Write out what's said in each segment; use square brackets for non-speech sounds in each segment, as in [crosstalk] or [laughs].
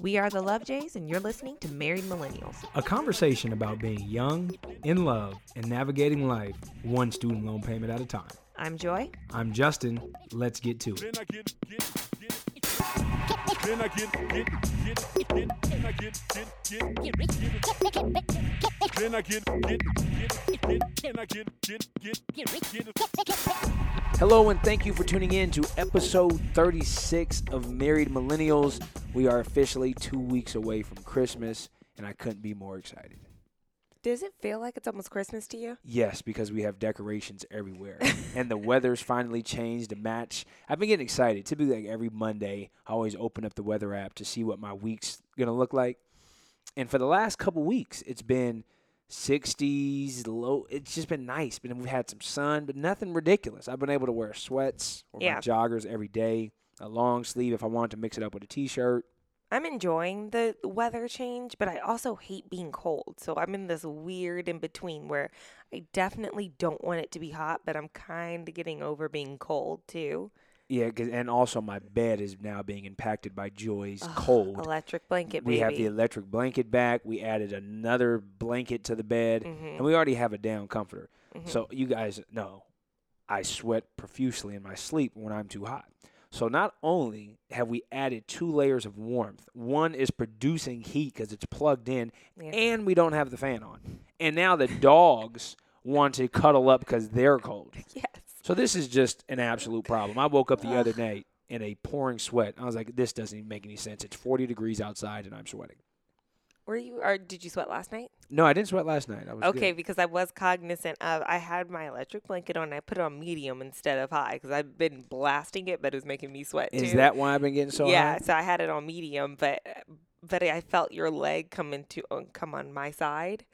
We are the Love Jays, and you're listening to Married Millennials. A conversation about being young, in love, and navigating life one student loan payment at a time. I'm Joy. I'm Justin. Let's get to it. Then I get, get, Hello, and thank you for tuning in to episode 36 of Married Millennials. We are officially two weeks away from Christmas, and I couldn't be more excited. Does it feel like it's almost Christmas to you? Yes, because we have decorations everywhere, [laughs] and the weather's finally changed to match. I've been getting excited. Typically, like every Monday, I always open up the weather app to see what my week's gonna look like. And for the last couple weeks, it's been 60s, low. It's just been nice. But we've had some sun, but nothing ridiculous. I've been able to wear sweats or Yeah. my joggers every day, a long sleeve if I wanted to mix it up with a t-shirt. I'm enjoying the weather change, but I also hate being cold. So I'm in this weird in between where I definitely don't want it to be hot, but I'm kind of getting over being cold too. Yeah, 'cause- and also my bed is now being impacted by Joy's Ugh, cold. Electric blanket, We baby. have the electric blanket back. We added another blanket to the bed, Mhm. and we already have a down comforter. Mhm. So you guys know, I sweat profusely in my sleep when I'm too hot. So not only have we added two layers of warmth, one is producing heat because it's plugged in, Yeah. and we don't have the fan on. And now the dogs want to cuddle up because they're cold. [laughs] yes. So this is just an absolute problem. I woke up the other night in a pouring sweat. I was like, this doesn't even make any sense. It's 40 degrees outside and I'm sweating. Were you or did you sweat last night? No, I didn't sweat last night. I was Okay, good. because I was cognizant of I had my electric blanket on. I put it on medium instead of high because I've been blasting it, but it was making me sweat Is too. that why I've been getting so hot? yeah, hot? so I had it on medium, but but I felt your leg come into come on my side,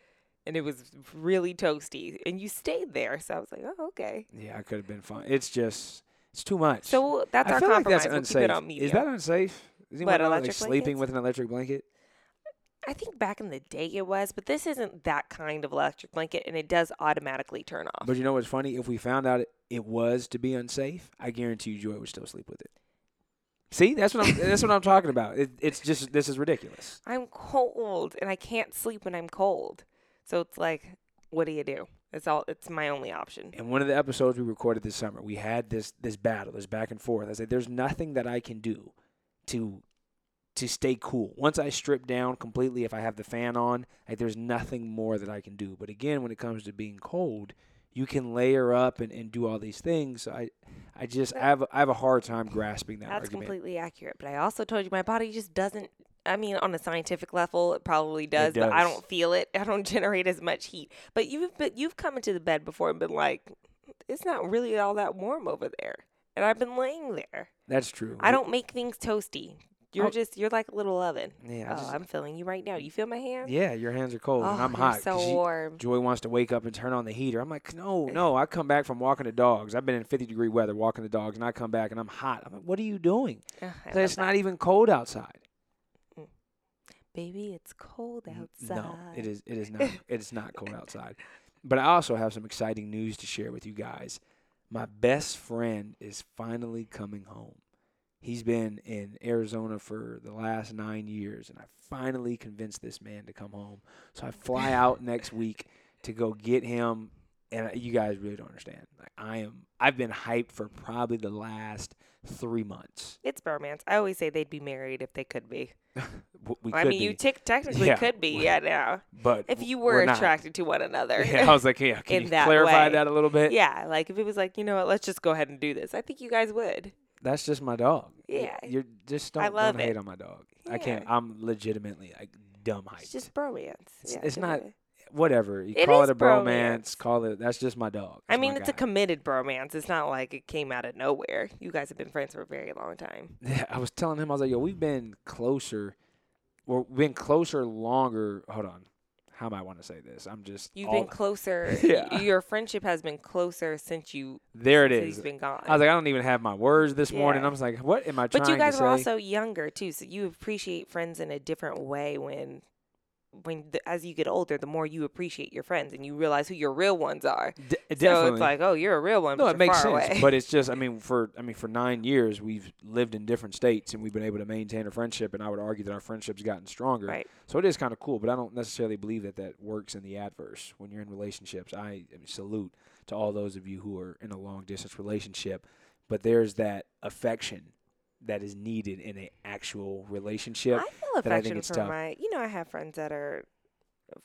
and it was really toasty, and you stayed there. So I was like, oh, okay. Yeah, I could have been fine. It's just, it's too much. So that's I our feel like compromise. that's we'll unsafe. keep it on medium. Is that unsafe? Is anyone What, like sleeping blankets? with an electric blanket? I think back in the day it was, but this isn't that kind of electric blanket, and it does automatically turn off. But you know what's funny? If we found out it, it was to be unsafe, I guarantee you Joy would still sleep with it. See, that's what I'm. that's what I'm talking about. It, it's just this is ridiculous. I'm cold, and I can't sleep when I'm cold. So it's like, what do you do? It's all. It's my only option. In one of the episodes we recorded this summer, we had this this battle, this back and forth. I said, "There's nothing that I can do to to stay cool. Once I strip down completely, if I have the fan on, like there's nothing more that I can do. But again, when it comes to being cold, you can layer up and, and do all these things. So I I just I have I have a hard time grasping that That's argument. completely accurate. But I also told you my body just doesn't. I mean, on a scientific level, it probably does, but I don't feel it. [laughs] I don't generate as much heat. But you've been, you've come into the bed before and been like, it's not really all that warm over there, and I've been laying there. That's true. I don't make things toasty. Oh. You're Oh. just you're like a little oven. Yeah, I oh, just- I'm feeling you right now. You feel my hand? Yeah, your hands are cold Oh, and I'm hot. so she- warm. Joy wants to wake up and turn on the heater. I'm like, no, eh. no. I come back from walking the dogs. I've been in 50 degree weather walking the dogs, and I come back and I'm hot. I'm like, what are you doing? So it's not even cold outside. Mm. Baby, it's cold outside. No, it is. It is not. [laughs] it is not cold outside. But I also have some exciting news to share with you guys. My best friend is finally coming home. He's been in Arizona for the last nine years, and I finally convinced this man to come home. So I fly [laughs] out next week to go get him. And you guys really don't understand. Like I am. I've been hyped for probably the last three months. It's bromance. I always say they'd be married if they could be. [laughs] We I could mean, you be, tick technically Yeah. could be, yeah, now. but If you we're were attracted to one another. [laughs] Yeah, I was like, yeah, can in you that clarify way. that a little bit? yeah, like if it was like, you know what, let's just go ahead and do this. I think you guys would. That's just my dog. Yeah. You're just I don't, love don't hate on my dog. I can't. I'm legitimately like dumb hyped. It's just bromance. It's- Yeah, it's not- it- Whatever. You It call it a bromance, bromance. call it that's just my dog. I mean, it's a committed bromance. It's not like it came out of nowhere. You guys have been friends for a very long time. [laughs] Yeah, I was telling him I was like, yo, we've been closer we've been closer longer hold on. How am I want to say this? I'm just You've all- been closer. [laughs] Yeah. Your friendship has been closer since you. There it since is. He's been gone. I was like, I don't even have my words this morning. Yeah. I was like, what am I trying but you guys were say? also younger too, so you appreciate friends in a different way when when the, as you get older, the more you appreciate your friends and you realize who your real ones are. D- So definitely. it's like, oh, you're a real one. no, but it makes sense. away. But it's just, I mean, [laughs] for I mean, for nine years we've lived in different states and we've been able to maintain a friendship. And I would argue that our friendship's gotten stronger. right. So it is kind of cool. But I don't necessarily believe that that works in the adverse when you're in relationships. I, I mean, salute to all those of you who are in a long distance relationship. But there's that affection that is needed in an actual relationship. I feel that I think affection it's for tough. my. You know, I have friends that are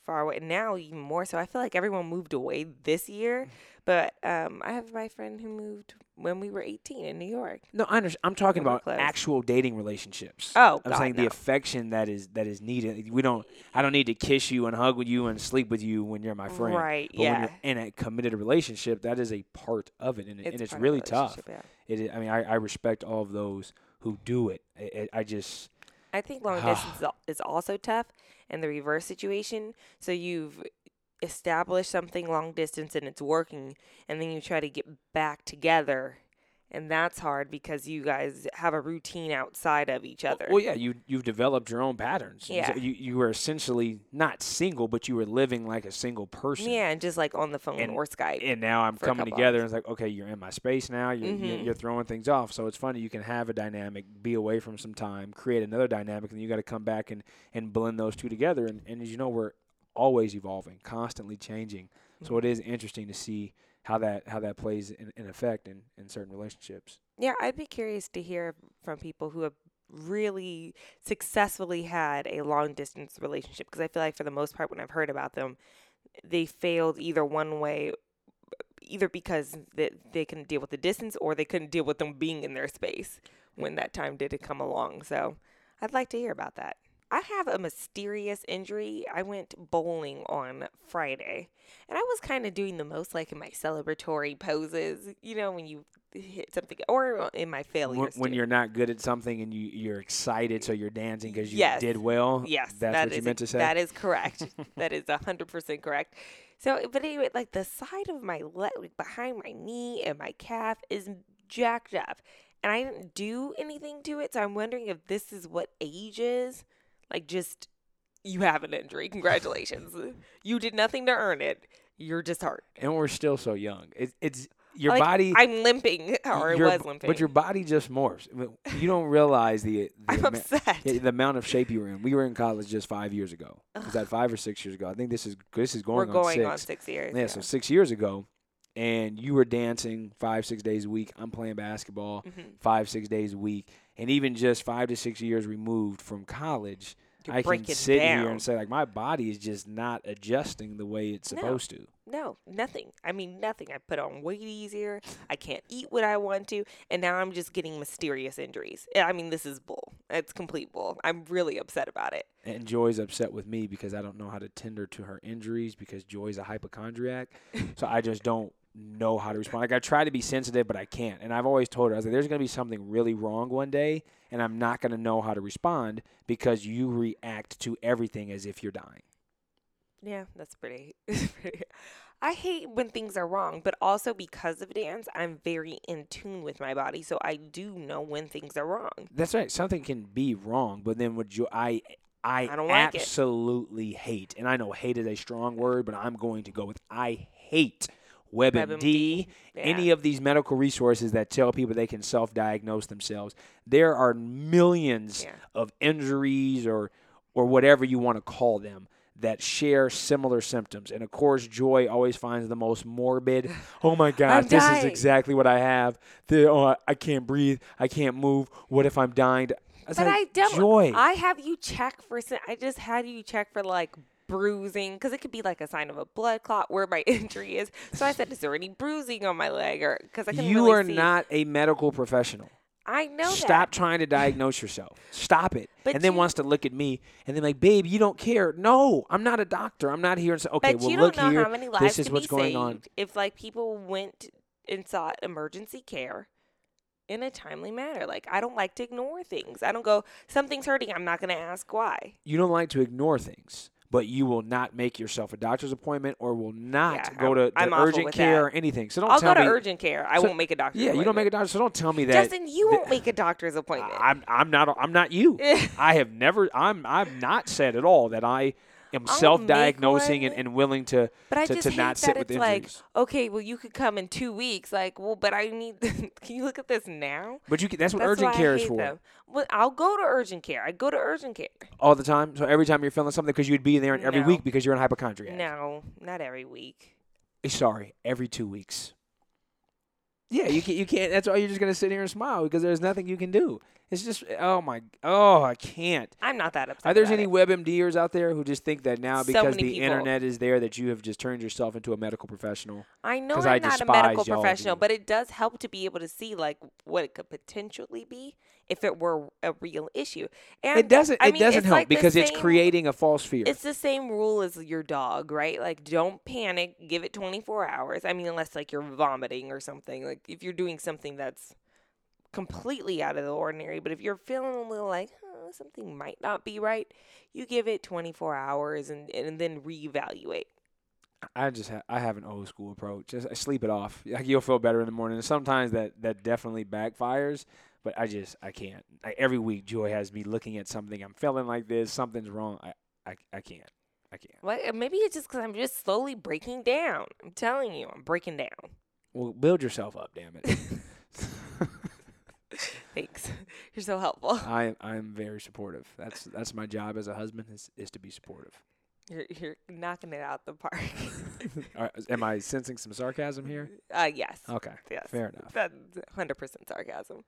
far away now, even more so. I feel like everyone moved away this year, Mm-hmm. but um, I have my friend who moved when we were 18 in New York. No, I. I'm talking about close. actual dating relationships. Oh, I'm God, saying the affection that is that is needed. We don't. I don't need to kiss you and hug with you and sleep with you when you're my friend. Right, But when you're in a committed relationship, that is a part of it, and, it, and it's really tough. yeah. It is, I mean, I, I respect all of those who do it. I, I just I think long [sighs] distance is is also tough and the reverse situation. So you've established something long distance and it's working, and then you try to get back together, and that's hard because you guys have a routine outside of each other. well, yeah, you you've developed your own patterns. You- Yeah. you you were essentially not single, but you were living like a single person. yeah, and just like on the phone And- or Skype. and now I'm coming together. And it's like, okay, you're in my space now. You're, you're, Mhm. you're throwing things off. So it's funny. You can have a dynamic, be away from some time, create another dynamic, and you got to come back and, and blend those two together. And, and as you know, we're always evolving, constantly changing. So it is interesting to see how that how that plays in, in effect in, in certain relationships. Yeah, I'd be curious to hear from people who have really successfully had a long distance relationship because I feel like for the most part when I've heard about them, they failed either one way either because they, they couldn't deal with the distance or they couldn't deal with them being in their space when that time did come along. So, I'd like to hear about that. I have a mysterious injury. I went bowling on Friday, and I was kind of doing the most like in my celebratory poses, you know, when you hit something, or in my failures. when too. you're not good at something and you, you're excited, so you're dancing because you Yes. did well. Yes, that's that what you meant to say. That is correct. [laughs] that is hundred percent correct. So, but anyway, like the side of my leg, like behind my knee and my calf is jacked up, and I didn't do anything to it. So I'm wondering if this is what age is. Like, just you have an injury. Congratulations. [laughs] you did nothing to earn it. You're just hurt. and we're still so young. It, it's your Like, body. I'm limping, [laughs] or your- was limping. But your body just morphs. You don't realize the [laughs] the, upset. the amount of shape you were in. We were in college just five years ago. Was that five or six years ago? I think this is this is going We're on going six. on six years. yeah, so six years ago, and you were dancing five six days a week. I'm playing basketball Mhm. five six days a week, and even just five to six years removed from college. I can sit here and say like my body is just not adjusting the way it's No. supposed to. No, nothing. I mean, nothing. I put on weight easier. I can't eat what I want to. And now I'm just getting mysterious injuries. I mean, this is bull. It's complete bull. I'm really upset about it. And Joy's upset with me because I don't know how to tender to her injuries because Joy's a hypochondriac. [laughs] so I just don't know how to respond. Like I try to be sensitive, but I can't. And I've always told her, I was like, there's going to be something really wrong one day, and I'm not going to know how to respond because you react to everything as if you're dying. Yeah, that's pretty. [laughs] pretty- I hate when things are wrong, but also because of dance, I'm very in tune with my body. So I do know when things are wrong. That's right. Something can be wrong, but then what you? I I, I don't like it. absolutely hate, and I know hate is a strong word, but I'm going to go with I hate WebMD, WebMD, yeah. any of these medical resources that tell people they can self-diagnose themselves. There are millions Yeah. of injuries or or whatever you want to call them that share similar symptoms. And of course, Joy always finds the most morbid. [laughs] Oh my God, this is exactly what I have. The, oh, I- I can't breathe. I can't move. What if I'm dying? was but like, I don't. Joy. I have you check for. I just had you check for like bruising because it could be like a sign of a blood clot where my [laughs] injury is. So I said, "Is there any bruising on my leg?" Or because I can't you really are see. not a medical professional. I know Stop that. trying to diagnose yourself. Stop it. But and then you- wants to look at me and then like, babe, you don't care. No, I'm not a doctor. I'm not here and say, okay, but well you look don't know here. how many lives this is what's going on. if like people went and sought emergency care in a timely manner. Like I don't like to ignore things. I don't go something's hurting. I'm not going to ask why. You don't like to ignore things, but you will not make yourself a doctor's appointment or will not Yeah, go to, to urgent care that. or anything. So don't I'll tell go to me. urgent care. I so- won't make a doctor's yeah, you don't make a appointment. doctor. So don't tell me that. Justin, you that- won't make a doctor's appointment. I'm I'm not I'm not you. [laughs] I have never I'm I'm not said at all that I am self-diagnosing and, and willing to But I to, just to hate not that sit with it's like, okay, well, you could come in two weeks. Like, well, but I need. [laughs] can you look at this now? but you can, that's what That's urgent why care I is for them. Well, I'll go to urgent care. I go to urgent care. all the time. So every time you're feeling something, because you'd be in there every No. week because you're in hypochondria No, not every week. Eh, Sorry, every two weeks. Yeah, you can't. You can't. That's why you're just gonna sit here and smile because there's nothing you can do. It's just oh my oh I can't. I'm not that upset. Are there any it. WebMDers out there who just think that now because the people. internet is there that you have just turned yourself into a medical professional? I know I'm I not a medical professional, but it does help to be able to see like what it could potentially be if it were a real issue. And it doesn't. I it doesn't help like because it's creating a false fear. It's the same rule as your dog, right? Like, don't panic. Give it 24 hours. I mean, unless like you're vomiting or something. Like, if you're doing something that's completely out of the ordinary, but if you're feeling a little like huh, something might not be right, you give it 24 hours and and then reevaluate. I just ha- I have an old school approach. Just I sleep it off. Like you'll feel better in the morning. And sometimes that that definitely backfires. But I just I can't. Like every week, Joy has me looking at something. I'm feeling like this. Something's wrong. I I, I can't. I can't. Well, uh, maybe it's just because I'm just slowly breaking down. I'm telling you, I'm breaking down. Well, build yourself up, damn it. [laughs] [laughs] Thanks. You're so helpful. [laughs] I I am very supportive. That's that's my job as a husband is is to be supportive. You're you're knocking it out the park. [laughs] Right, am I sensing some sarcasm here? uh, yes. Okay, Yes. fair enough. That's 100% sarcasm.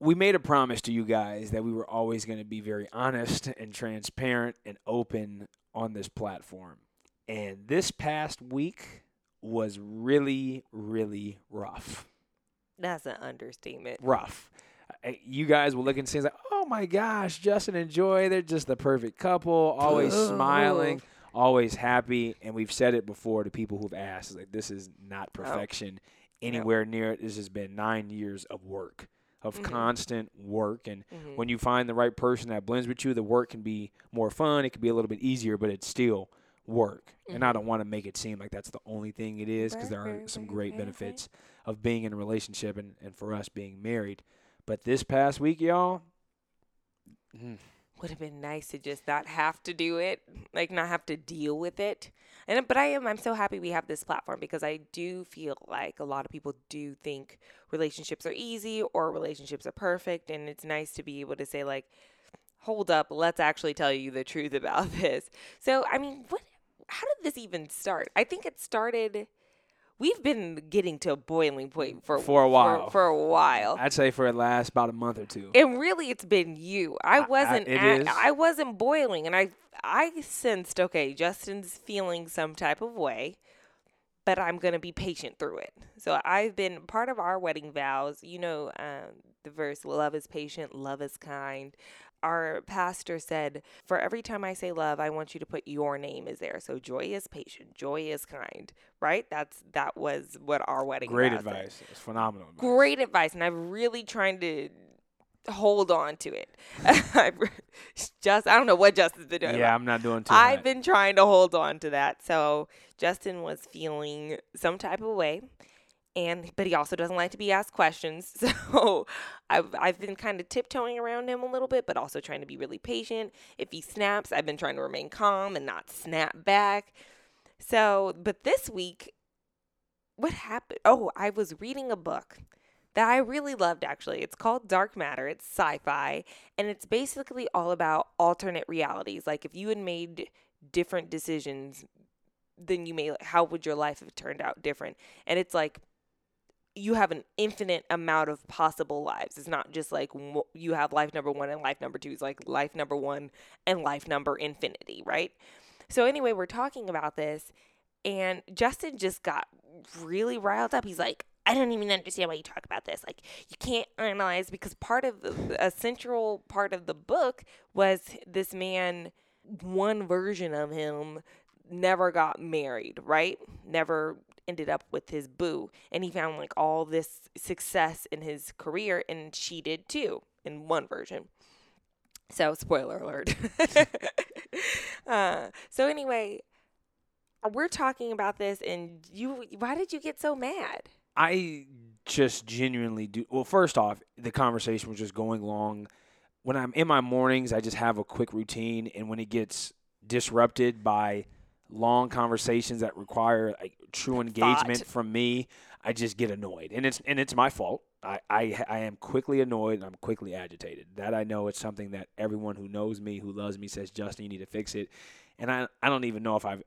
we made a promise to you guys that we were always going to be very honest and transparent and open on this platform. And this past week was really, really rough. That's an understatement. Rough. Uh, You guys will look and say, like, oh my gosh, Justin and Joy, they're just the perfect couple, always smiling, always happy. And we've said it before to people who've asked, like, this is not perfection anywhere near it. This has been nine years of work, of Mhm. constant work. And Mhm. when you find the right person that blends with you, the work can be more fun. It can be a little bit easier, but it's still work. And I don't want to make it seem like that's the only thing it is because there are some great right. benefits of being in a relationship and, and for us being married. But this past week, y'all, mm, Would have been nice to just not have to do it, like not have to deal with it. And but I am I'm so happy we have this platform because I do feel like a lot of people do think relationships are easy or relationships are perfect and it's nice to be able to say like hold up, let's actually tell you the truth about [laughs] this. So, I mean, what how did this even start? I think it started we've been getting to a boiling point for For a while. For, for a while. I'd say for the last about a month or two. And really, it's been you. I I- wasn't. it at- is. I wasn't boiling, and I I sensed okay, Justin's feeling some type of way, but I'm gonna be patient through it. So I've been part of our wedding vows. You know, um, the verse "Love is patient, love is kind." Our pastor said, "For every time I say love, I want you to put your name is there. So joy is patient, joy is kind. Right? That's that was what our wedding. Great said. advice. It's phenomenal. advice. Great advice, and I'm really trying to hold on to it. [laughs] I've just I don't know what Justin's been doing. Yeah, I'm not doing too I've hot. been trying to hold on to that. So Justin was feeling some type of way, and but he also doesn't like to be asked questions. [laughs] So I've I've been kind of tiptoeing around him a little bit, but also trying to be really patient. If he snaps, I've been trying to remain calm and not snap back. So, but this week, what happened? Oh, I was reading a book that I really loved actually. It's called Dark Matter. It's sci-fi and it's basically all about alternate realities. Like if you had made different decisions then you may how would your life have turned out different? And it's like you have an infinite amount of possible lives. It's not just like you have life number 1 and life number 2. It's like life number 1 and life number infinity, right? So anyway, we're talking about this and Justin just got really riled up. He's like, I don't even understand why you talk about this. Like, you can't analyze because part of the, a central part of the book was this man, one version of him never got married, right? Never ended up with his boo. And he found like all this success in his career, and she did too, in one version. So, spoiler alert. [laughs] uh, so, anyway, we're talking about this, and you, why did you get so mad? I just genuinely do. Well, first off, the conversation was just going long. When I'm in my mornings, I just have a quick routine, and when it gets disrupted by long conversations that require like, true engagement Thought. from me, I just get annoyed, and it's and it's my fault. I, I I am quickly annoyed and I'm quickly agitated. That I know it's something that everyone who knows me, who loves me, says, Justin, you need to fix it. And I I don't even know if I've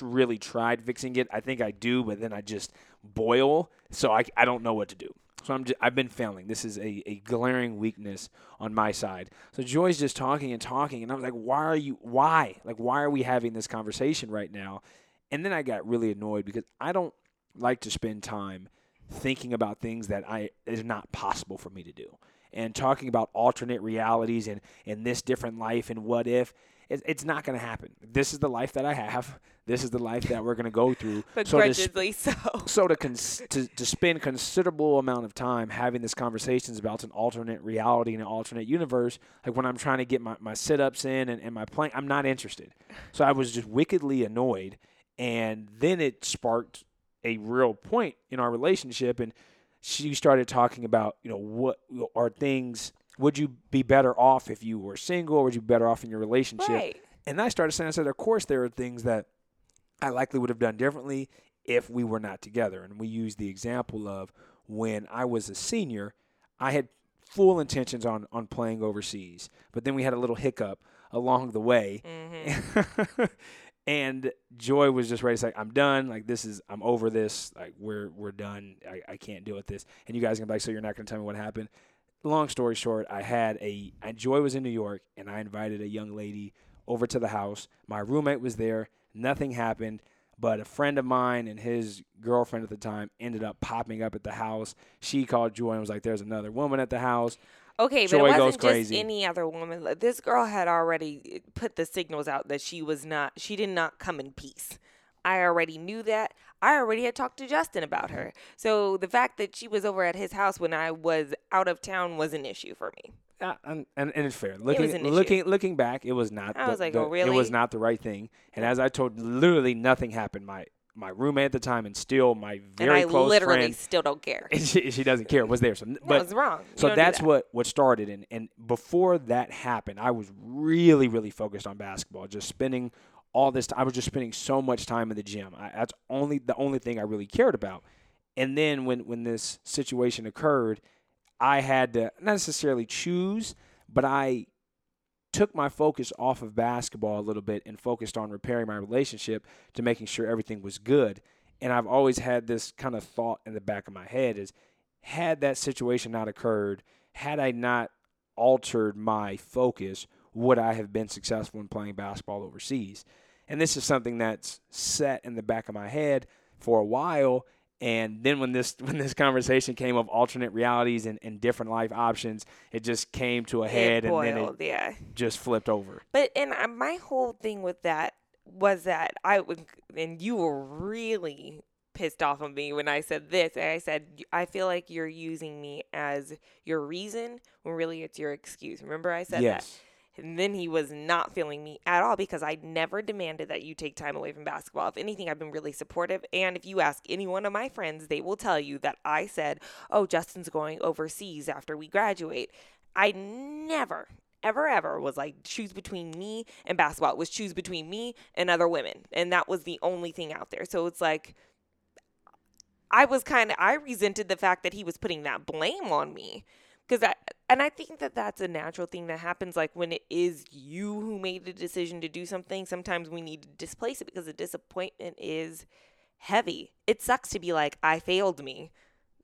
really tried fixing it. I think I do, but then I just boil, so I, I don't know what to do. So I'm just, I've been failing. This is a, a glaring weakness on my side. So Joy's just talking and talking, and I was like, why are you? Why? Like, why are we having this conversation right now? And then I got really annoyed because I don't like to spend time thinking about things that I is not possible for me to do. And talking about alternate realities and, and this different life and what if, it, it's not going to happen. This is the life that I have. This is the life that we're going to go [laughs] through. so to sp- so. so to, cons- to to spend considerable amount of time having these conversations about an alternate reality and an alternate universe, like when I'm trying to get my, my sit ups in and, and my playing, I'm not interested. So I was just wickedly annoyed. And then it sparked a real point in our relationship. And she started talking about, you know, what are things, would you be better off if you were single or would you be better off in your relationship? Right. And I started saying, I said, of course, there are things that I likely would have done differently if we were not together. And we used the example of when I was a senior, I had full intentions on, on playing overseas, but then we had a little hiccup along the way. Mm-hmm. [laughs] and Joy was just ready to say, I'm done. Like, this is, I'm over this. Like, we're, we're done. I, I can't deal with this. And you guys can be like, so you're not going to tell me what happened? Long story short, I had a Joy was in New York, and I invited a young lady over to the house. My roommate was there. Nothing happened, but a friend of mine and his girlfriend at the time ended up popping up at the house. She called Joy and was like, "There's another woman at the house." Okay, but it wasn't just crazy. any other woman. Like, This girl had already eh, put the signals out that she was not. She did not come in peace. I already knew that. I already had talked to Justin about her. So the fact that she was over at his house when I was out of town was an issue for me. Uh, and, and, and it's fair. Looking, an issue. looking, looking back, it was not. I the, was like, the- oh, It was not the right thing. And as I told, literally nothing happened. My my roommate at the time, and still my very and I close literally friend, still don't care. and [laughs] she, she doesn't care. Was there? So, No, [laughs] but it's wrong. You So that's that. what what started, and and before that happened, I was really really focused on basketball, just spending all this. I was just spending so much time in the gym. I, that's only the only thing I really cared about. And then when when this situation occurred, I had to not necessarily choose, but I took my focus off of basketball a little bit and focused on repairing my relationship to making sure everything was good. And I've always had this kind of thought in the back of my head is had that situation not occurred, had I not altered my focus, would I have been successful in playing basketball overseas? And this is something that's set in the back of my head for a while. And then when this [laughs] when this conversation came of alternate realities and, and different life options, it just came to a head it and then it yeah. just flipped over. But and my whole thing with that was that I would and you were really pissed off on me when I said this. And I said I feel like you're using me as your reason when really it's your excuse. Remember I said that. And then he was not feeling me at all because I never demanded that you take time away from basketball. If anything, I've been really supportive. And if you ask any one of my friends, they will tell you that I said, Oh, Justin's going overseas after we graduate. I never, ever, ever was like, choose between me and basketball. It was choose between me and other women. And that was the only thing out there. So it's like, I was kind of, I resented the fact that he was putting that blame on me because I and I think that that's a natural thing that happens like when it is you who made the decision to do something sometimes we need to displace it because the disappointment is heavy. It sucks to be like I failed me.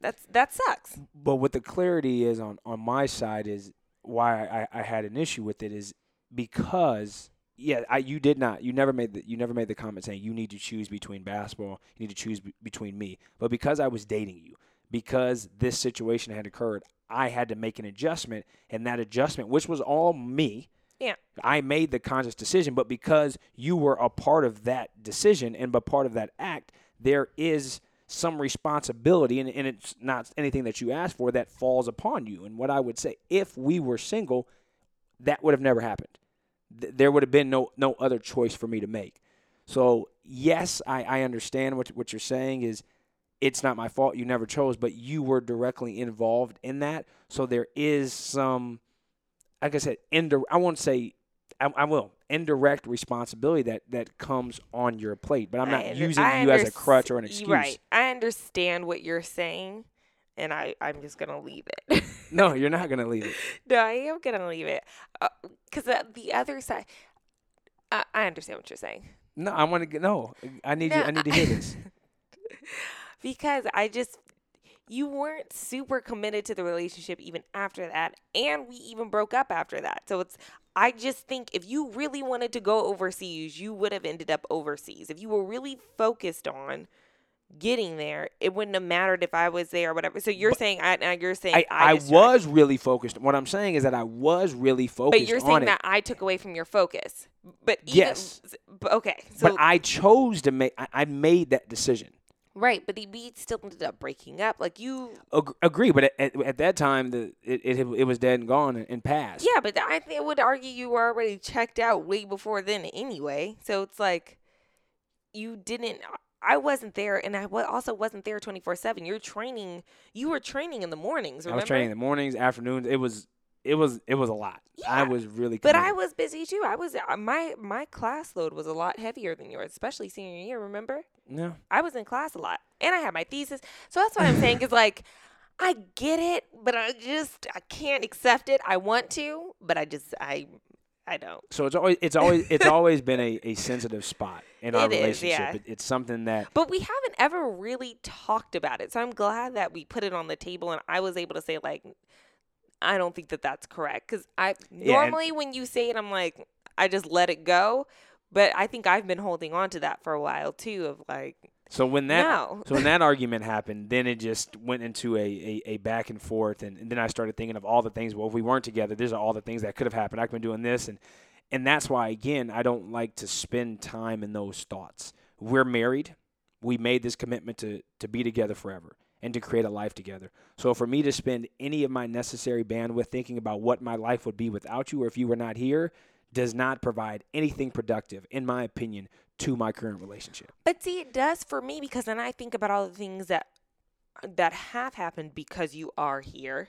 That's that sucks. But what the clarity is on, on my side is why I, I had an issue with it is because yeah, I you did not you never made the you never made the comment saying you need to choose between basketball, you need to choose be- between me. But because I was dating you, because this situation had occurred, I had to make an adjustment and that adjustment which was all me, yeah I made the conscious decision, but because you were a part of that decision and but part of that act, there is some responsibility and, and it's not anything that you asked for that falls upon you. And what I would say, if we were single, that would have never happened. Th- there would have been no no other choice for me to make. So yes, I, I understand what what you're saying is it's not my fault you never chose, but you were directly involved in that. So there is some like I said, indir- I won't say I, I will indirect responsibility that that comes on your plate. But I'm not I using I you as a crutch or an excuse. Right. I understand what you're saying, and I I'm just gonna leave it. No, [laughs] you're not gonna leave it. no, I am gonna leave it because uh, the other side. I, I understand what you're saying No, I want to get no. I need you. I need to hear this. [laughs] because I just you weren't super committed to the relationship even after that, and we even broke up after that. So it's I just think if you really wanted to go overseas, you would have ended up overseas. If you were really focused on getting there, it wouldn't have mattered if I was there or whatever. So you're saying I now you're saying I, I, I was really focused. What I'm saying is that I was really focused but you're saying it. that I took away from your focus. But even, Yes. okay, so but I chose to make. I, I made that decision. Right, but the we still ended up breaking up. Like you, Ag- agree, but at, at, at that time, the it, it it was dead and gone and, and passed. Yeah, but I I would argue you were already checked out way before then anyway. So it's like you didn't. I wasn't there, and I also wasn't there twenty four seven. You're training. You were training in the mornings. I was training in the mornings, afternoons. It was it was it was a lot. Yeah. I was really. But. I was busy too. I was uh, my my class load was a lot heavier than yours, especially senior year. Remember? yeah. I was in class a lot, and I had my thesis. So that's what I'm saying is like. [laughs] I get it, but I just I can't accept it. I want to, but I just I I don't. So it's always it's always it's [laughs] always been a, a sensitive spot in our It is, relationship. yeah. It, it's something that But we haven't ever really talked about it. So I'm glad that we put it on the table and I was able to say, like, I don't think that that's correct. Because I Yeah, and- normally, when you say it, I'm like, I just let it go. But I think I've been holding on to that for a while too, of like, so when that no. so when that argument happened, then it just went into a, a, a back and forth, and, and then I started thinking of all the things. Well, if we weren't together, these are all the things that could have happened. I've been doing this, and and that's why again I don't like to spend time in those thoughts. We're married. We made this commitment to to be together forever and to create a life together. So for me to spend any of my necessary bandwidth thinking about what my life would be without you or if you were not here does not provide anything productive, in my opinion, to my current relationship. But see, it does for me because then I think about all the things that that have happened because you are here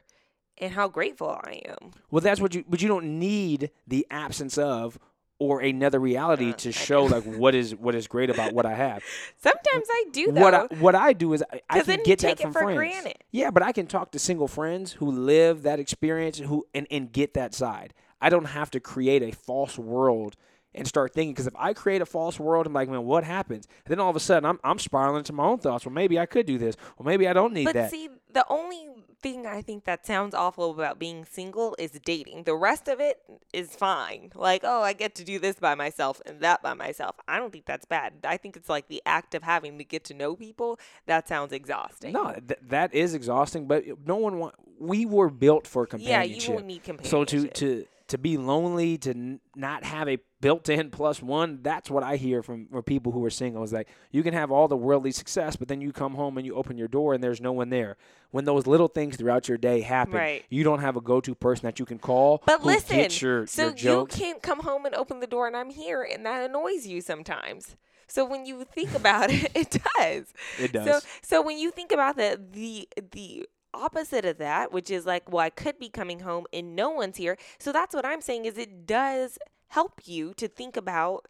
and how grateful I am. Well, that's what you. But you don't need the absence of or another reality Uh, to show like what is what is great about what I have. [laughs] Sometimes I do though. What I, what I do is I, I can get take that it from for friends. granted. Yeah, but I can talk to single friends who live that experience who and, and get that side. I don't have to create a false world and start thinking because if I create a false world, I'm like, man, what happens? And then all of a sudden, I'm I'm spiraling into my own thoughts. Well, maybe I could do this. Well, maybe I don't need But that. see, the only thing I think that sounds awful about being single is dating. The rest of it is fine. Like, oh, I get to do this by myself and that by myself. I don't think that's bad. I think it's like the act of having to get to know people. That sounds exhausting. No, th- that is exhausting. But no one want. We were built for companionship. Yeah, you will need companionship. So to to to be lonely, to n- not have a built-in plus one, that's what I hear from, from people who are single. Is like you can have all the worldly success, but then you come home and you open your door and there's no one there. When those little things throughout your day happen, Right. you don't have a go-to person that you can call. But listen, your, so your you can't come home and open the door and I'm here, and that annoys you sometimes. So when you think about [laughs] it, it does. It does. So so when you think about the the the opposite of that, which is like, well, I could be coming home and no one's here. So that's what I'm saying is it does help you to think about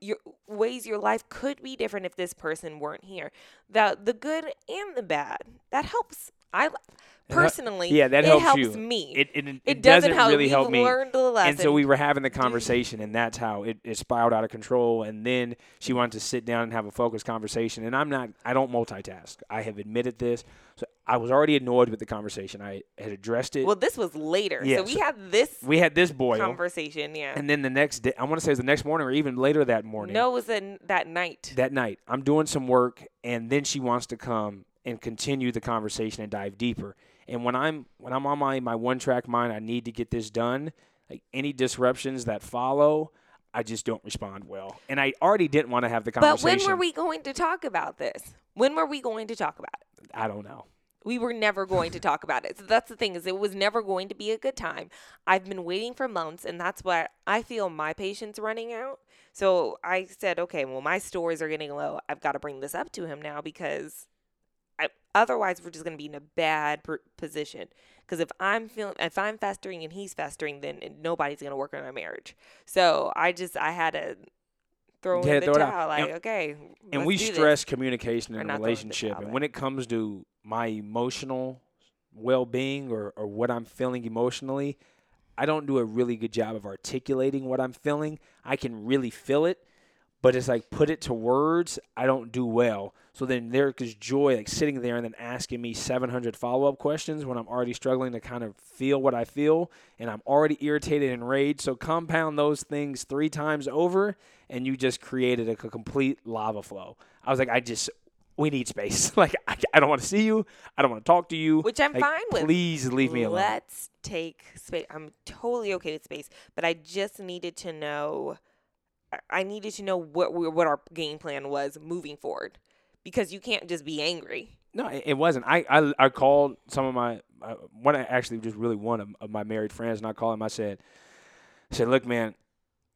your ways your life could be different if this person weren't here. The the good and the bad. That helps. I personally yeah, that it helps helps you. me. It, it, it, It doesn't doesn't help really help me. learned the lesson. And so we were having the [laughs] mm-hmm. conversation, and that's how it, it spiraled out of control. And then she wanted to sit down and have a focused conversation. And I'm not, I don't multitask. I have admitted this. So I was already annoyed with the conversation. I had addressed it. well, this was later. Yeah, so we so had this we had this boil. conversation. Yeah. And then the next day, I want to say it was the next morning or even later that morning. no, it was in that night. That night, I'm doing some work, and then she wants to come and continue the conversation and dive deeper. And when I'm when I'm on my my one track mind, I need to get this done. Like any disruptions that follow, I just don't respond well. And I already didn't want to have the conversation. But when were we going to talk about this? When were we going to talk about it? I don't know. We were never going to talk about it. So that's the thing is it was never going to be a good time. I've been waiting for months and that's why I feel my patience running out. So I said, okay, well my stores are getting low. I've got to bring this up to him now because I otherwise we're just going to be in a bad position. Because if I'm feeling, if I'm festering and he's festering, then nobody's going to work on our marriage. So I just, I had to throw Yeah, in the throw it out. towel. Like, And- okay, and we do this. stress communication in a not throwing the relationship and when it comes to my emotional well-being or, or what i'm feeling emotionally i don't do a really good job of articulating what i'm feeling i can really feel it but it's like put it to words i don't do well so then there is joy like sitting there and then asking me 700 follow-up questions when i'm already struggling to kind of feel what i feel and i'm already irritated and enraged so compound those things three times over and you just created a complete lava flow i was like i just we need space [laughs] like i, I don't want to see you i don't want to talk to you Which I'm Like, fine with. please leave me alone Let's take space. I'm totally okay with space, but I just needed to know. I- I needed to know what we, what our game plan was moving forward, because you can't just be angry. No, it wasn't. I, I, I called some of my uh, one actually just really one of, of my married friends, and I called him. I said, I said, look, man,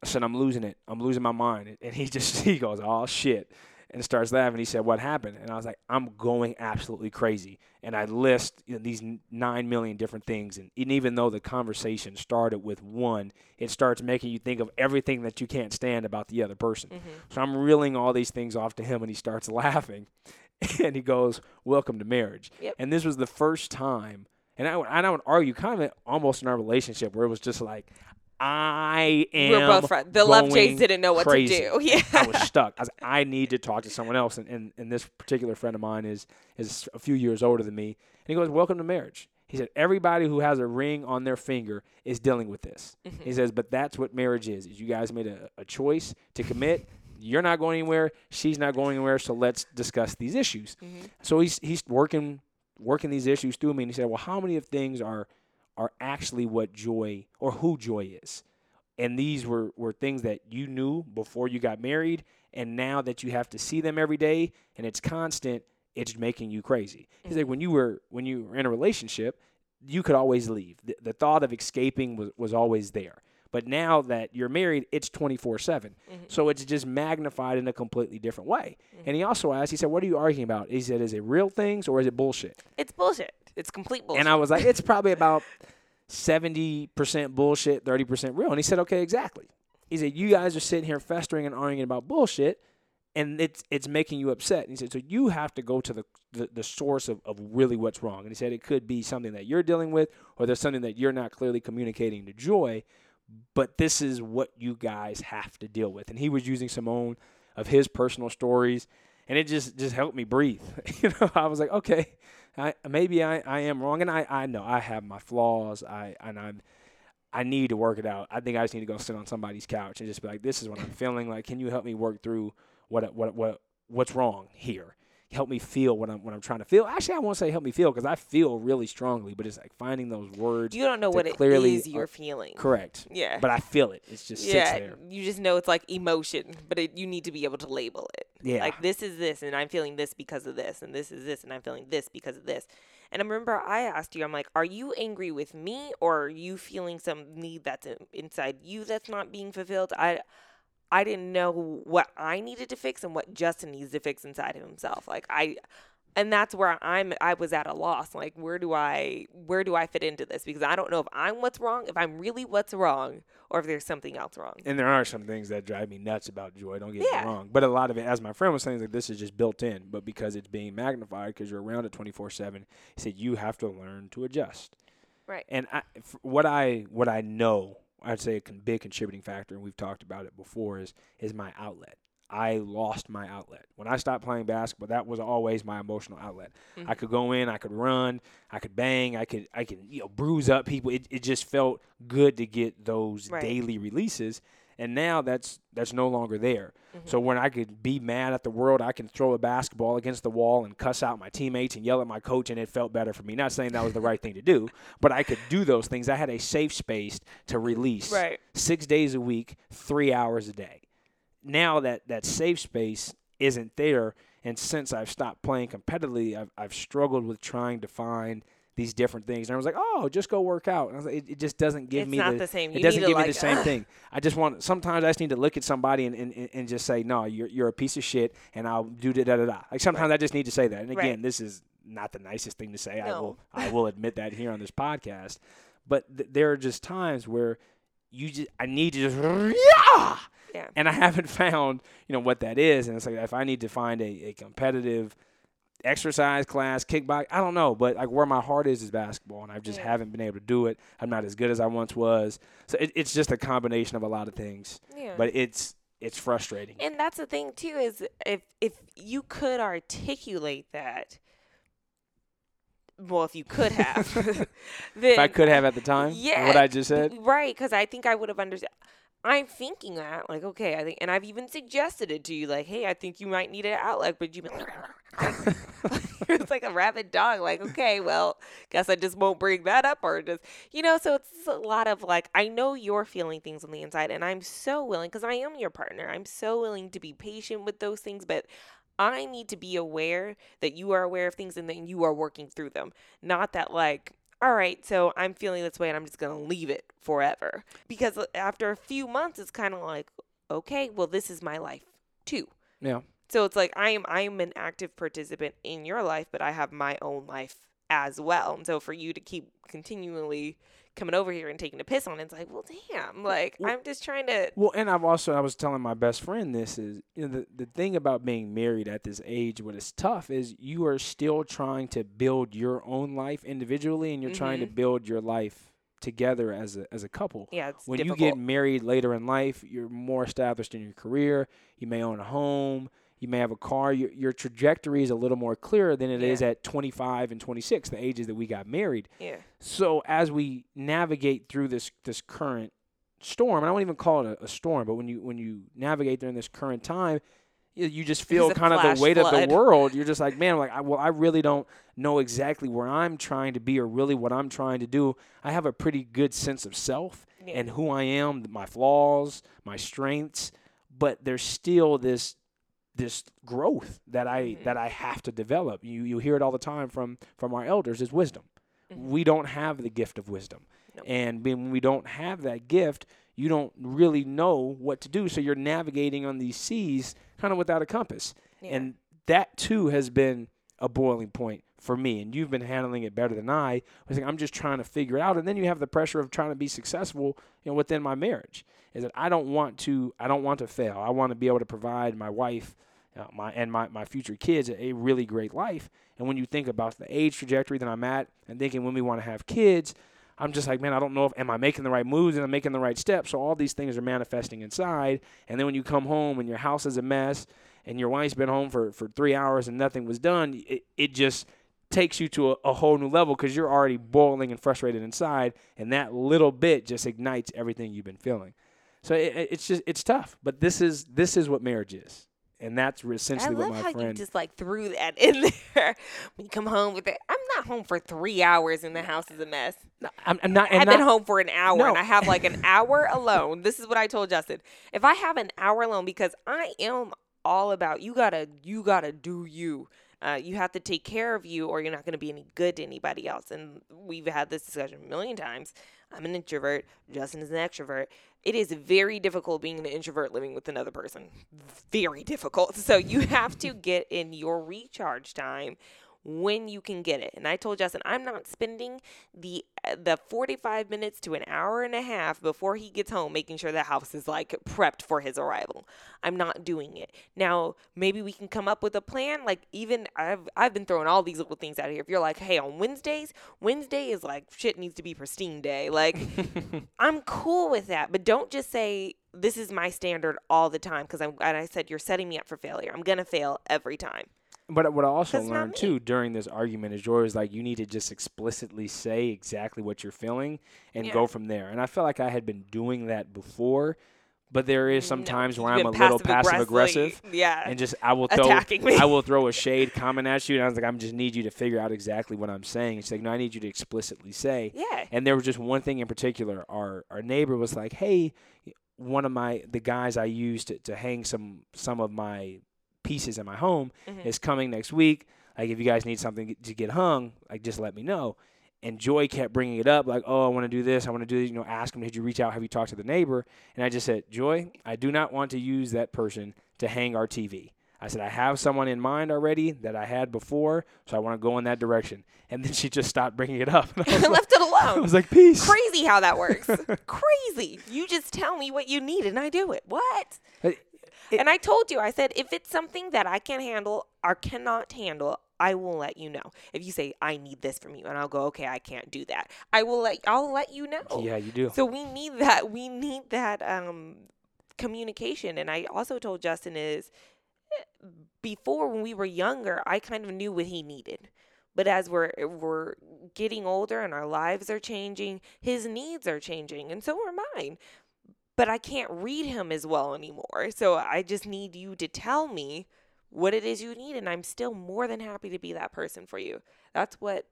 I said I'm losing it. I'm losing my mind. And he just [laughs] he goes, oh shit, and starts laughing. He said, what happened? And I was like, I'm going absolutely crazy. And I list you know, these nine million different things, and, and even though the conversation started with one, it starts making you think of everything that you can't stand about the other person. Mm-hmm. So I'm reeling all these things off to him, and he starts [laughs] laughing. And he goes, "Welcome to marriage." Yep. And this was the first time, and I would, and I would argue, kind of almost in our relationship, where it was just like, I am. We're both friends. The Love Jays didn't know what crazy. to do. [laughs] Yeah. I was stuck. I was like, I need to talk to someone else. And, and, and this particular friend of mine is is a few years older than me. And he goes, Welcome to marriage. He said, Everybody who has a ring on their finger is dealing with this. Mm-hmm. He says, But that's what marriage is, is you guys made a, a choice to commit. You're not going anywhere. She's not going anywhere. So let's discuss these issues. Mm-hmm. So he's he's working working these issues through me. And he said, Well, how many of things are are actually what joy or who joy is? and these were, were things that you knew before you got married and now that you have to see them every day and it's constant it's making you crazy. He's like mm-hmm. when you were when you were in a relationship you could always leave. The, the thought of escaping was, was always there. But now that you're married it's 24 7 mm-hmm. so it's just magnified in a completely different way. And mm-hmm. he also asked he said what are you arguing about? He said is it real things or is it bullshit? It's bullshit. It's complete bullshit. and I was like, it's probably [laughs] about 70% bullshit, 30% real. And he said, okay, exactly. He said, you guys are sitting here festering and arguing about bullshit, and it's it's making you upset. And he said, so you have to go to the, the, the source of, of really what's wrong. And he said, it could be something that you're dealing with, or there's something that you're not clearly communicating to Joy, but this is what you guys have to deal with. And he was using some own of his personal stories, and it just just helped me breathe. [laughs] you know, I was like, okay, I, maybe I, I am wrong, and I, I know I have my flaws. I and I'm I need to work it out. I think I just need to go sit on somebody's couch and just be like, this is what I'm feeling. Like, can you help me work through what what what what's wrong here? Help me feel what I'm what I'm trying to feel. Actually, I won't say help me feel because I feel really strongly, but it's like finding those words. you don't know what it clearly is you're ar- feeling. Correct. Yeah. But I feel it. It's just sits yeah, there. you just know it's like emotion, but it, you need to be able to label it. Yeah. Like this is this, and I'm feeling this because of this, and this is this, and I'm feeling this because of this. And I remember I asked you, I'm like, are you angry with me, or are you feeling some need that's inside you that's not being fulfilled? I, I didn't know what I needed to fix and what Justin needs to fix inside of himself. Like I, and that's where I'm. I was at a loss. Like where do I, where do I fit into this? Because I don't know if I'm what's wrong, if I'm really what's wrong, or if there's something else wrong. And there are some things that drive me nuts about joy. Don't get Yeah. me wrong. But a lot of it, as my friend was saying, like this is just built in. But because it's being magnified, because you're around it 24 seven, he said you have to learn to adjust. Right. And I, f- what I what I know, I'd say a con- big contributing factor, and we've talked about it before, is is my outlet. I lost my outlet when I stopped playing basketball. That was always my emotional outlet. I could mm-hmm. go in, I could run, I could bang, I could I could you know bruise up people. It it just felt good to get those Right. daily releases. And now that's that's no longer there. Mm-hmm. So when I could be mad at the world, I can throw a basketball against the wall and cuss out my teammates and yell at my coach, and it felt better for me. Not saying that was the right thing to do, but I could do those things. I had a safe space to release Right. six days a week, three hours a day. Now that that safe space isn't there, and since I've stopped playing competitively, I've, I've struggled with trying to find these different things. And I was like, oh, just go work out. And I was like, it, it just doesn't give It's me the, the same. It You doesn't give me the same [laughs] thing. I just want. Sometimes I just need to look at somebody and, and, and just say, no, you're you're a piece of shit, and I'll do da da da da. Like sometimes I just need to say that. And Right. again, this is not the nicest thing to say. I will [laughs] I will admit that here on this podcast. But th- there are just times where you just I need to just yeah, Yeah. and I haven't [laughs] found you know what that is. And it's like if I need to find a, a competitive exercise class, kickbox, I don't know, but like where my heart is is basketball, and I just Yeah. haven't been able to do it. I'm not as good as I once was, so it, it's just a combination of a lot of things. Yeah. But it's it's frustrating. And that's the thing too is if if you could articulate that, well, if you could have, [laughs] [laughs] then if I could have at the time, yeah, what I just said. right? Because I think I would have understood. I'm thinking that, like, okay, I think, and I've even suggested it to you, like, hey, I think you might need an outlet, but you've been [laughs] it's like a rabid dog, like, okay, well, guess I just won't bring that up, or just, you know, so it's a lot of like, I know you're feeling things on the inside, and I'm so willing, because I am your partner, I'm so willing to be patient with those things, but I need to be aware that you are aware of things and then you are working through them. Not that, like, all right, so I'm feeling this way and I'm just going to leave it forever. Because uh, after a few months, it's kind of like, okay, well, this is my life too. Yeah. So it's like I am I am an active participant in your life, but I have my own life as well. And so for you to keep continually coming over here and taking a piss on it, it's like, well, damn. Like Well- I'm just trying to. Well, and I've also I was telling my best friend this is you know the the thing about being married at this age, what is tough is you are still trying to build your own life individually, and you're trying to Mhm. build your life together as a as a couple. Yeah, it's when difficult. you get married later in life, you're more established in your career. You may own a home. You may have a car. Your, your trajectory is a little more clear than it is Yeah. at 25 and 26, the ages that we got married. yeah. So as we navigate through this this current storm, and I won't even call it a, a storm, but when you when you navigate during this current time, you, you just feel kind of the weight of the [laughs] world. You're just like, man, like I, well, I really don't know exactly where I'm trying to be or really what I'm trying to do. I have a pretty good sense of self Yeah. and who I am, my flaws, my strengths, but there's still this this growth that I Mhm. that I have to develop. You you hear it all the time from from our elders is wisdom. Mhm. We don't have the gift of wisdom. Nope. And when we don't have that gift, you don't really know what to do. So you're navigating on these seas kind of without a compass. Yeah. And that too has been a boiling point for me. And you've been handling it better than I. I was like, I'm just trying to figure it out. And then you have the pressure of trying to be successful, you know, within my marriage. Is that I don't want to I don't want to fail. I want to be able to provide my wife uh, my and my, my future kids a, really great life. And when you think about the age trajectory that I'm at and thinking when we want to have kids, I'm just like, man, I don't know if am I making the right moves and I'm making the right steps. So all these things are manifesting inside. And then when you come home and your house is a mess and your wife's been home for, for three hours and nothing was done, it, it just takes you to a, a whole new level because you're already boiling and frustrated inside. And that little bit just ignites everything you've been feeling. So it, it- it's just it's tough, but this is this is what marriage is, and that's re- I essentially love what my how you friend. just like threw that [laughs] in there. when you come home with it, I'm not home for three hours and the house is a mess. No, I'm, I'm not. I've been not- home for an hour No. and I have like an hour alone. This is what I told Justin. If I have an hour alone, because I am all about you gotta you gotta do you. Uh, you have to take care of you, or you're not going to be any good to anybody else. And we've had this discussion a million times. I'm an introvert. Justin is an extrovert. It is very difficult being an introvert living with another person. Very difficult. So you have to get in your recharge time when you can get it. And I told Justin, I'm not spending the the 45 minutes to an hour and a half before he gets home making sure the house is like prepped for his arrival. I'm not doing it. Now, maybe we can come up with a plan. Like even I've I've been throwing all these little things out here. If you're like, "Hey, on Wednesdays, Wednesday is like shit needs to be pristine day." Like [laughs] I'm cool with that, but don't just say this is my standard all the time because I'm and I said you're setting me up for failure. I'm going to fail every time. But what I also learned too during this argument is Joy was like, you need to just explicitly say exactly what you're feeling and Yeah. go from there. And I felt like I had been doing that before, but there is some No, times where I'm a little passive aggressive Yeah. and just I will throw. I will throw a [laughs] shade comment at you and I was like, I'm just need you to figure out exactly what I'm saying. And she's like, No, I need you to explicitly say. yeah. And there was just one thing in particular. Our our neighbor was like, "Hey, one of my the guys I used to, to hang some some of my pieces in my home Mhm. is coming next week. Like, if you guys need something to get hung, like just let me know." And Joy kept bringing it up, like, "Oh, I want to do this. I want to do this." You know, ask him, "Did you reach out? Have you talked to the neighbor?" And I just said, "Joy, I do not want to use that person to hang our TV. I said, I have someone in mind already that I had before, so I want to go in that direction. And then she just stopped bringing it up. And [laughs] I like, [laughs] Left it alone. I was like, peace. Crazy how that works. [laughs] Crazy. You just tell me what you need and I do it. What? It- and I told you, I said, if it's something that I can handle or cannot handle, I will let you know. If you say I need this from you, and I'll go, okay, I can't do that. I will let I'll let you know. Yeah, you do. So we need that. We need that um, communication. And I also told Justin is before when we were younger, I kind of knew what he needed. But as we're we're getting older and our lives are changing, his needs are changing, and so are mine. But I can't read him as well anymore. So I just need you to tell me what it is you need, and I'm still more than happy to be that person for you. That's what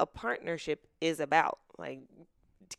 a partnership is about. Like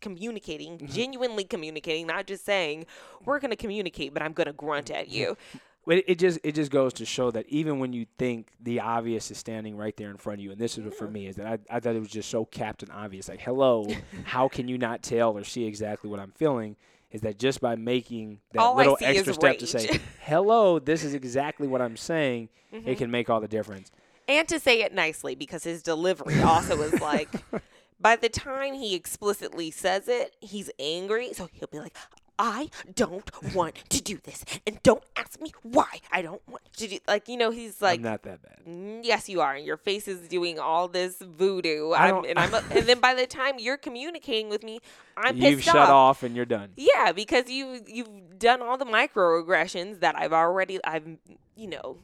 communicating, mm-hmm. genuinely communicating, not just saying, we're going to communicate, but I'm going to grunt at mm-hmm. you. But it, it just it just goes to show that even when you think the obvious is standing right there in front of you, and this is what for mm-hmm. me is that I, I thought it was just so captain obvious. Like, hello, how can you not tell or see exactly what I'm feeling? Is that just by making that All little extra step to say, [laughs] hello, this is exactly what I'm saying, Mm-hmm. it can make all the difference. And to say it nicely because his delivery also is like, [laughs] by the time he explicitly says it, he's angry. So he'll be like, I don't want to do this. And don't ask me why I don't want to do Like, you know, he's like, I'm not that bad. "Mm, yes, you are. And your face is doing all this voodoo. I I'm, and, I'm, and then by the time you're communicating with me, I'm You've pissed shut off. off and you're done. Yeah, because you you've done all the microaggressions that I've already I've you know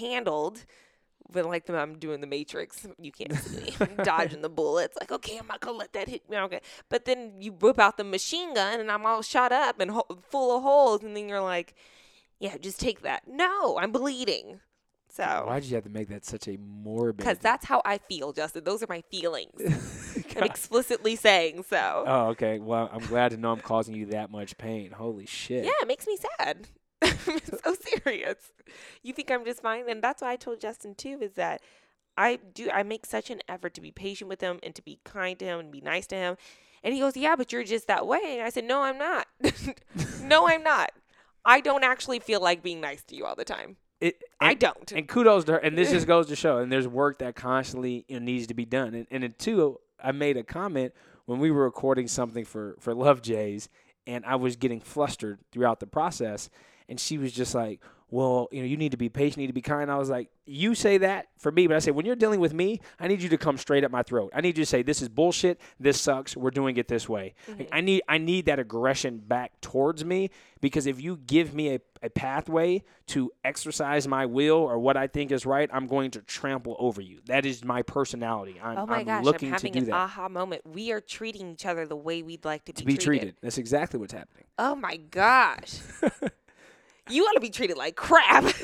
handled. But like the, I'm doing the Matrix, you can't see me [laughs] dodging the bullets. Like okay, I'm not gonna let that hit me. Okay, but then you whip out the machine gun and I'm all shot up and ho- full of holes, and then you're like, yeah, just take that. No, I'm bleeding. So Why'd you have to make that such a morbid? because that's how I feel, Justin. Those are my feelings. [laughs] I'm explicitly saying so. Oh, okay. Well, I'm glad to know I'm causing you that much pain. Holy shit. Yeah, it makes me sad. [laughs] it's so serious. You think I'm just fine, and that's why I told Justin too. Is that I do I make such an effort to be patient with him and to be kind to him and be nice to him. And he goes, "Yeah, but you're just that way." And I said, "No, I'm not. [laughs] no, I'm not. I don't actually feel like being nice to you all the time. It, I don't." And kudos to her. And this just [laughs] goes to show, and there's work that constantly you know, needs to be done. And, and then two, I made a comment when we were recording something for for Love Jays, and I was getting flustered throughout the process, and she was just like. Well, you know, you need to be patient, you need to be kind. I was like, you say that for me, but I say, when you're dealing with me, I need you to come straight at my throat. I need you to say, this is bullshit. This sucks. We're doing it this way. Like, mm-hmm. I need, I need that aggression back towards me because if you give me a, a pathway to exercise my will or what I think is right, I'm going to trample over you. That is my personality. I'm, Oh my I'm gosh, looking I'm having to do an that. aha moment. We are treating each other the way we'd like to be, to be treated. That's exactly what's happening. Oh my gosh. [laughs] you want to be treated like crap. [laughs]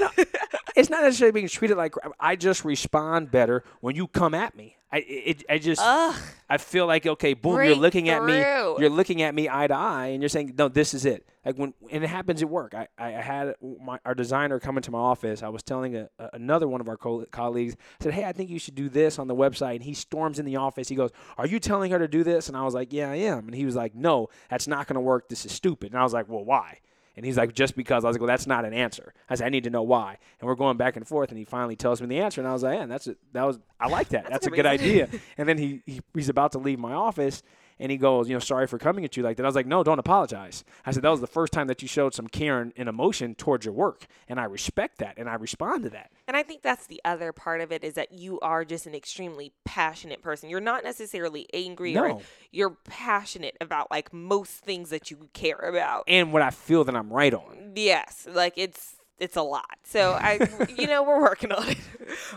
It's not necessarily being treated like crap. I just respond better when you come at me. I it, I just Ugh. I feel like okay, boom, you're Break looking at me, you're looking at me eye to eye, and you're saying no, this is it. Like when and it happens at work. I, I had my our designer come into my office. I was telling a, a- another one of our co- colleagues. I said, hey, I think you should do this on the website. And he storms in the office. He goes, are you telling her to do this? And I was like, yeah, I am. And he was like, no, that's not going to work. This is stupid. And I was like, well, why? And he's like, just because. I was like, well, that's not an answer. I said, I need to know why. And we're going back and forth, and he finally tells me the answer, and I was like, yeah, that's it. That was I like that. that's, a a good good reason. idea. and then he, he he's about to leave my office, and he goes, you know, sorry for coming at you like that. I was like, no, don't apologize. I said that was the first time that you showed some care and, and emotion towards your work, and I respect that, and I respond to that. And I think that's the other part of it is that you are just an extremely passionate person. You're not necessarily angry or No. you're passionate about like most things that you care about. And what I feel that I'm right on. Yes, like it's it's a lot. So I [laughs] you know, we're working on it.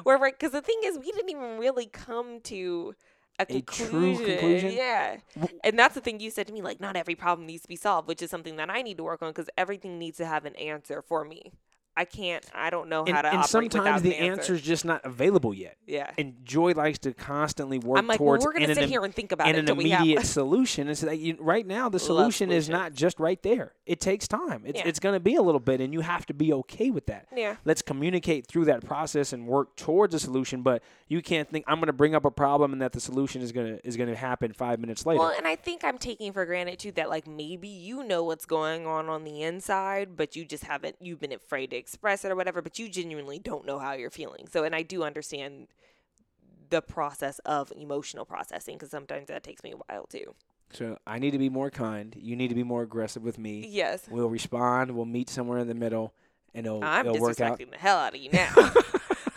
We're right cuz the thing is we didn't even really come to a A true conclusion. Yeah. And that's the thing you said to me like not every problem needs to be solved, which is something that I need to work on cuz everything needs to have an answer for me. I can't I don't know And, how to and operate without sometimes the answer. answer's just not available yet. Yeah. And Joy likes to constantly work I'm like, well, we're gonna sit an- here and think about and it an immediate solution. It's like you, right now the solution is not just right there. It takes time. It's Yeah. it's going to be a little bit, and you have to be okay with that. Yeah. Let's communicate through that process and work towards a solution. But you can't think I'm going to bring up a problem and that the solution is going to is going to happen five minutes later. Well, and I think I'm taking for granted too that like maybe you know what's going on on the inside, but you just haven't. You've been afraid to express it or whatever, but you genuinely don't know how you're feeling. So, and I do understand the process of emotional processing because sometimes that takes me a while too. So I need to be more kind. You need to be more aggressive with me. Yes. We'll respond. We'll meet somewhere in the middle, and it'll, I'm it'll work out. disrespecting the hell out of you now. [laughs]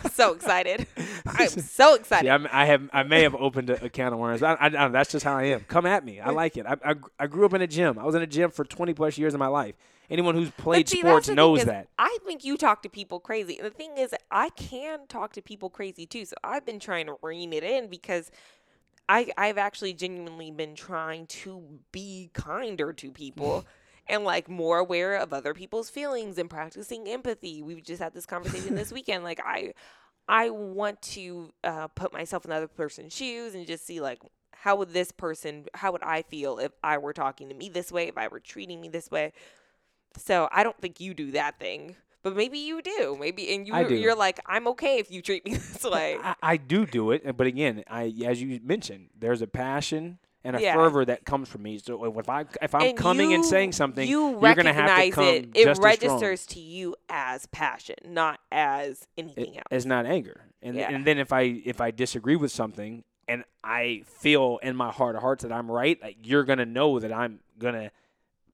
[laughs] so excited. [laughs] I'm so excited. See, I'm, I have I may have opened a, a can of worms. I, I, I, that's just how I am. Come at me. I like it. I, I, I grew up in a gym. I was in a gym for 20 plus years of my life. Anyone who's played see, sports knows that. I think you talk to people crazy. And the thing is, I can talk to people crazy too. So I've been trying to rein it in because I I've actually genuinely been trying to be kinder to people. [laughs] And like more aware of other people's feelings and practicing empathy. We've just had this conversation this [laughs] weekend. Like I, I want to uh, put myself in the other person's shoes and just see like how would this person, how would I feel if I were talking to me this way, if I were treating me this way. So I don't think you do that thing, but maybe you do. Maybe and you do. you're like I'm okay if you treat me [laughs] this way. I, I do do it, but again, I as you mentioned, there's a passion and a Yeah. fervor that comes from me. So if I if I'm And coming and saying something, you you're gonna have to come it. It registers to you as passion, not as anything It- else. it's not anger. And Yeah. and then if I if I disagree with something and I feel in my heart of hearts that I'm right, like you're gonna know that I'm gonna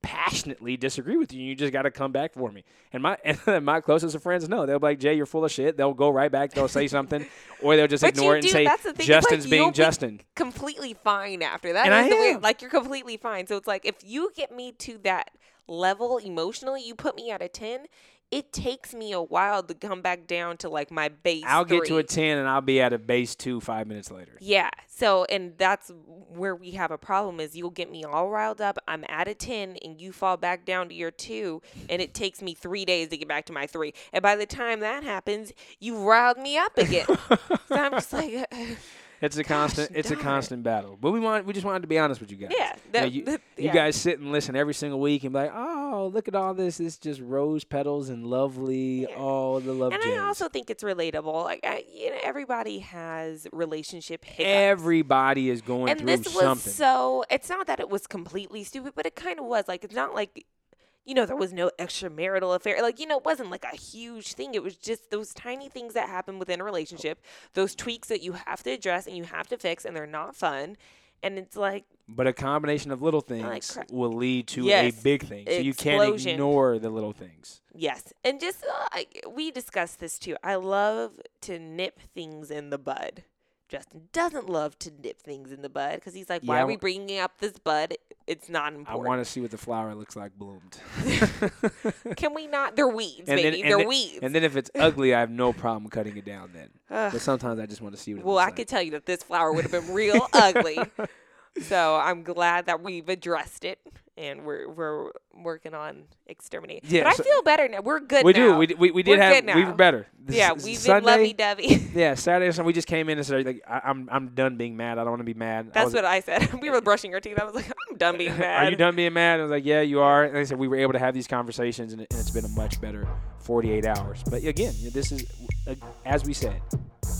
passionately disagree with you. You just got to come back for me. And my [laughs] and my closest of friends know they'll be like, Jay, you're full of shit. They'll go right back. They'll say something, or they'll just ignore it and do- say that's the thing, it's like Justin's being you'll be- Justin. completely fine after that. And I the way- like you're completely fine. So it's like if you get me to that level emotionally, you put me at a ten. It takes me a while to come back down to like my base. I'll get to a ten and I'll be at a base two five minutes later. Yeah. So, and that's where we have a problem is you'll get me all riled up. I'm at a 10 and you fall back down to your two and it takes me three days to get back to my three. And by the time that happens, you riled me up again. [laughs] so I'm just like, uh, uh. It's a [laughs] constant. It's a it. constant battle. But we want. We just wanted to be honest with you guys. yeah. You, know, that- you, that- you guys sit and listen every single week and be like, "Oh, look at all this! It's just rose petals and lovely. Yeah. Oh, the love And gems." I also think it's relatable. Like, I, you know, everybody has relationship hiccups. Everybody is going and through this was something. so it's not that it was completely stupid but it kind of was like it's not like you know there was no extramarital affair like you know it wasn't like a huge thing it was just those tiny things that happen within a relationship those tweaks that you have to address and you have to fix and they're not fun and it's like but a combination of little things like will lead to Yes. a big thing. So you can't ignore the little things. yes and just uh, I, we discussed this too i love to nip things in the bud Justin doesn't love to nip things in the bud because he's like, "Why Yeah, are we bringing up this bud? It's not important. I want to see what the flower looks like bloomed. [laughs] Can we not? They're weeds, And baby. and They're then- weeds. and then if it's ugly, I have no problem cutting it down then. [sighs] But sometimes I just want to see what it well, I like. could tell you that this flower would have been real ugly. [laughs] So I'm glad that we've addressed it and we're we're working on exterminating. Yeah, but I feel better now. We're good we now. do. We, we, we did We're have. We were better. This yeah, we've Sunday, been lovey dovey. Yeah, Saturday Sunday, we just came in and said, like, I, I'm I'm done being mad. I don't want to be mad. I That's was- what I said. [laughs] we were brushing our teeth. I was like, I'm done being mad. [laughs] Are you done being mad? I was like, yeah, you are. And they said we were able to have these conversations, and, it, and it's been a much better 48 hours. But again, this is, as we said,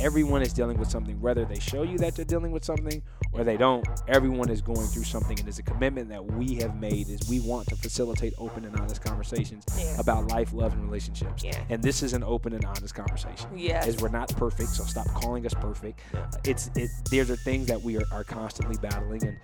everyone is dealing with something. Whether they show you that they're dealing with something or they don't, everyone is going through something. And it's a commitment that we have made is we want to facilitate open and honest conversations Yeah. about life, love, and relationships. Yeah. And this is an open and honest conversation. Yes. As we're not perfect, so stop calling us perfect. It's it. There's are things that we are, are constantly battling, and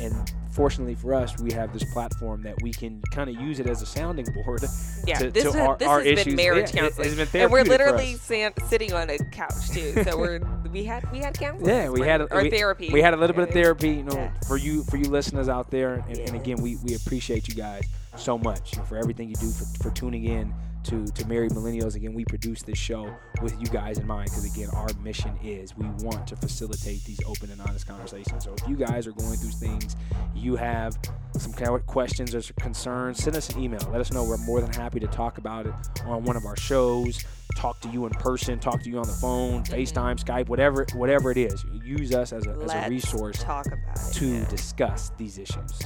and fortunately for us, we have this platform that we can kind of use it as a sounding [laughs] board. Yeah, to, this, to is, our, this our has issues. been marriage Yeah, counseling, been and we're literally san- sitting on a couch too. So [laughs] we're we had we had counseling. Yeah, we had a, or we, therapy. We had a little bit of therapy, you know, Yeah. for you for you listeners out there. And, and again, we, we appreciate you guys so much for everything you do for, for tuning in to to Married Millennials. Again, we produce this show with you guys in mind because again, our mission is we want to facilitate these open and honest conversations. So if you guys are going through things, you have some kind of questions or concerns, send us an email. Let us know. We're more than happy to talk about it on one of our shows. Talk to you in person. Talk to you on the phone, mm-hmm. FaceTime, Skype, whatever whatever it is. Use us as a, as a resource talk about it. to yeah. discuss these issues.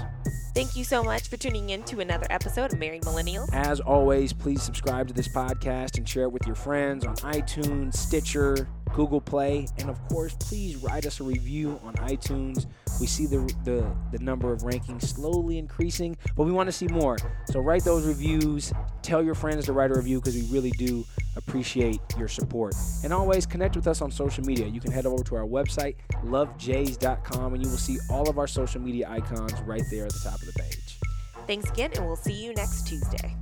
Thank you so much for tuning in to another episode of Married Millennials. As always, please subscribe to this podcast and share it with your friends on iTunes, Stitcher, Google Play, and of course, please write us a review on iTunes. We see the the, the number of rankings slowly increasing, but we want to see more. So write those reviews. Tell your friends to write a review because we really do appreciate your support. And always connect with us on social media. You can head over to our website, lovejays.com, and you will see all of our social media icons right there at the top of the page. Thanks again, and we'll see you next Tuesday.